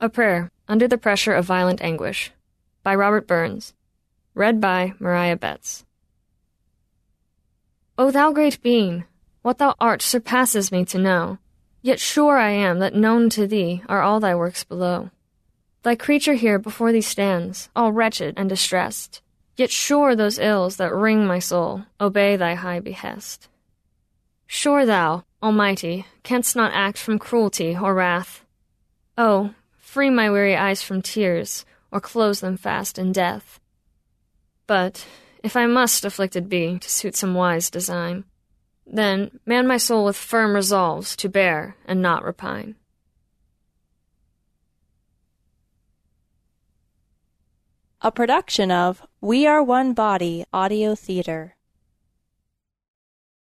A Prayer Under the Pressure of Violent Anguish by Robert Burns. Read by Mariah Betz. O thou great being, what thou art surpasses me to know. Yet sure I am that known to thee are all thy works below. Thy creature here before thee stands, all wretched and distressed. Yet sure those ills that wring my soul obey thy high behest. Sure thou, Almighty, canst not act from cruelty or wrath. Oh, free my weary eyes from tears, or close them fast in death. But if I must afflicted be to suit some wise design, then man my soul with firm resolves to bear and not repine. A production of We Are One Body Audio Theater.